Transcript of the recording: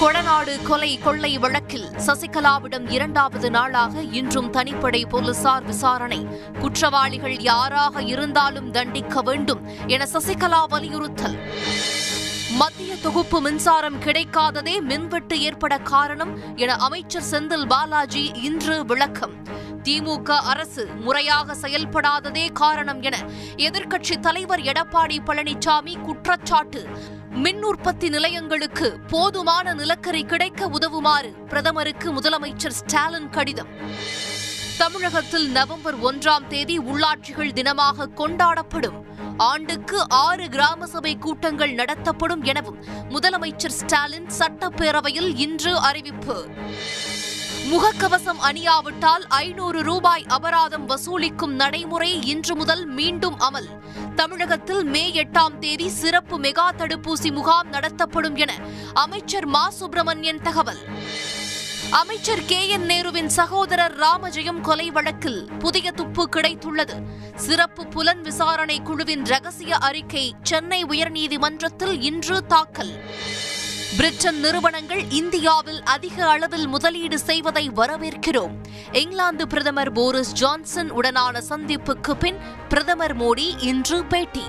கொடநாடு கொலை கொள்ளை வழக்கில் சசிகலாவிடம் இரண்டாவது நாளாக இன்றும் தனிப்படை போலீசார் விசாரணை. குற்றவாளிகள் யாராக இருந்தாலும் தண்டிக்க வேண்டும் என சசிகலா வலியுறுத்தல். மத்திய தொகுப்பு மின்சாரம் கிடைக்காததே மின்வெட்டு ஏற்பட காரணம் என அமைச்சர் செந்தில் பாலாஜி இன்று விளக்கம். திமுக அரசு முறையாக செயல்படாததே காரணம் என எதிர்க்கட்சித் தலைவர் எடப்பாடி பழனிசாமி குற்றச்சாட்டு. மின் உற்பத்தி நிலையங்களுக்கு போதுமான நிலக்கரி கிடைக்க உதவுமாறு பிரதமருக்கு முதலமைச்சர் ஸ்டாலின் கடிதம். தமிழகத்தில் நவம்பர் ஒன்றாம் தேதி உள்ளாட்சிகள் தினமாக கொண்டாடப்படும். ஆண்டுக்கு ஆறு கிராம சபை கூட்டங்கள் நடத்தப்படும் எனவும் முதலமைச்சர் ஸ்டாலின் சட்டப்பேரவையில் இன்று அறிவிப்பு. முகக்கவசம் அணியாவிட்டால் ஐநூறு ரூபாய் அபராதம் வசூலிக்கும் நடைமுறை இன்று முதல் மீண்டும் அமல். தமிழகத்தில் மே எட்டாம் தேதி சிறப்பு மெகா தடுப்பூசி முகாம் நடத்தப்படும் என அமைச்சர் மா. சுப்பிரமணியன் தகவல். அமைச்சர் கே. என். நேருவின் சகோதரர் ராமஜெயம் கொலை வழக்கில் புதிய துப்பு கிடைத்துள்ளது. சிறப்பு புலன் விசாரணை குழுவின் ரகசிய அறிக்கை சென்னை உயர்நீதிமன்றத்தில் இன்று தாக்கல். பிரிட்டன் நிறுவனங்கள் இந்தியாவில் அதிக அளவில் முதலீடு செய்வதை வரவேற்கிறோம். இங்கிலாந்து பிரதமர் போரிஸ் ஜான்சன் உடனான சந்திப்புக்கு பின் பிரதமர் மோடி இன்று பேட்டி.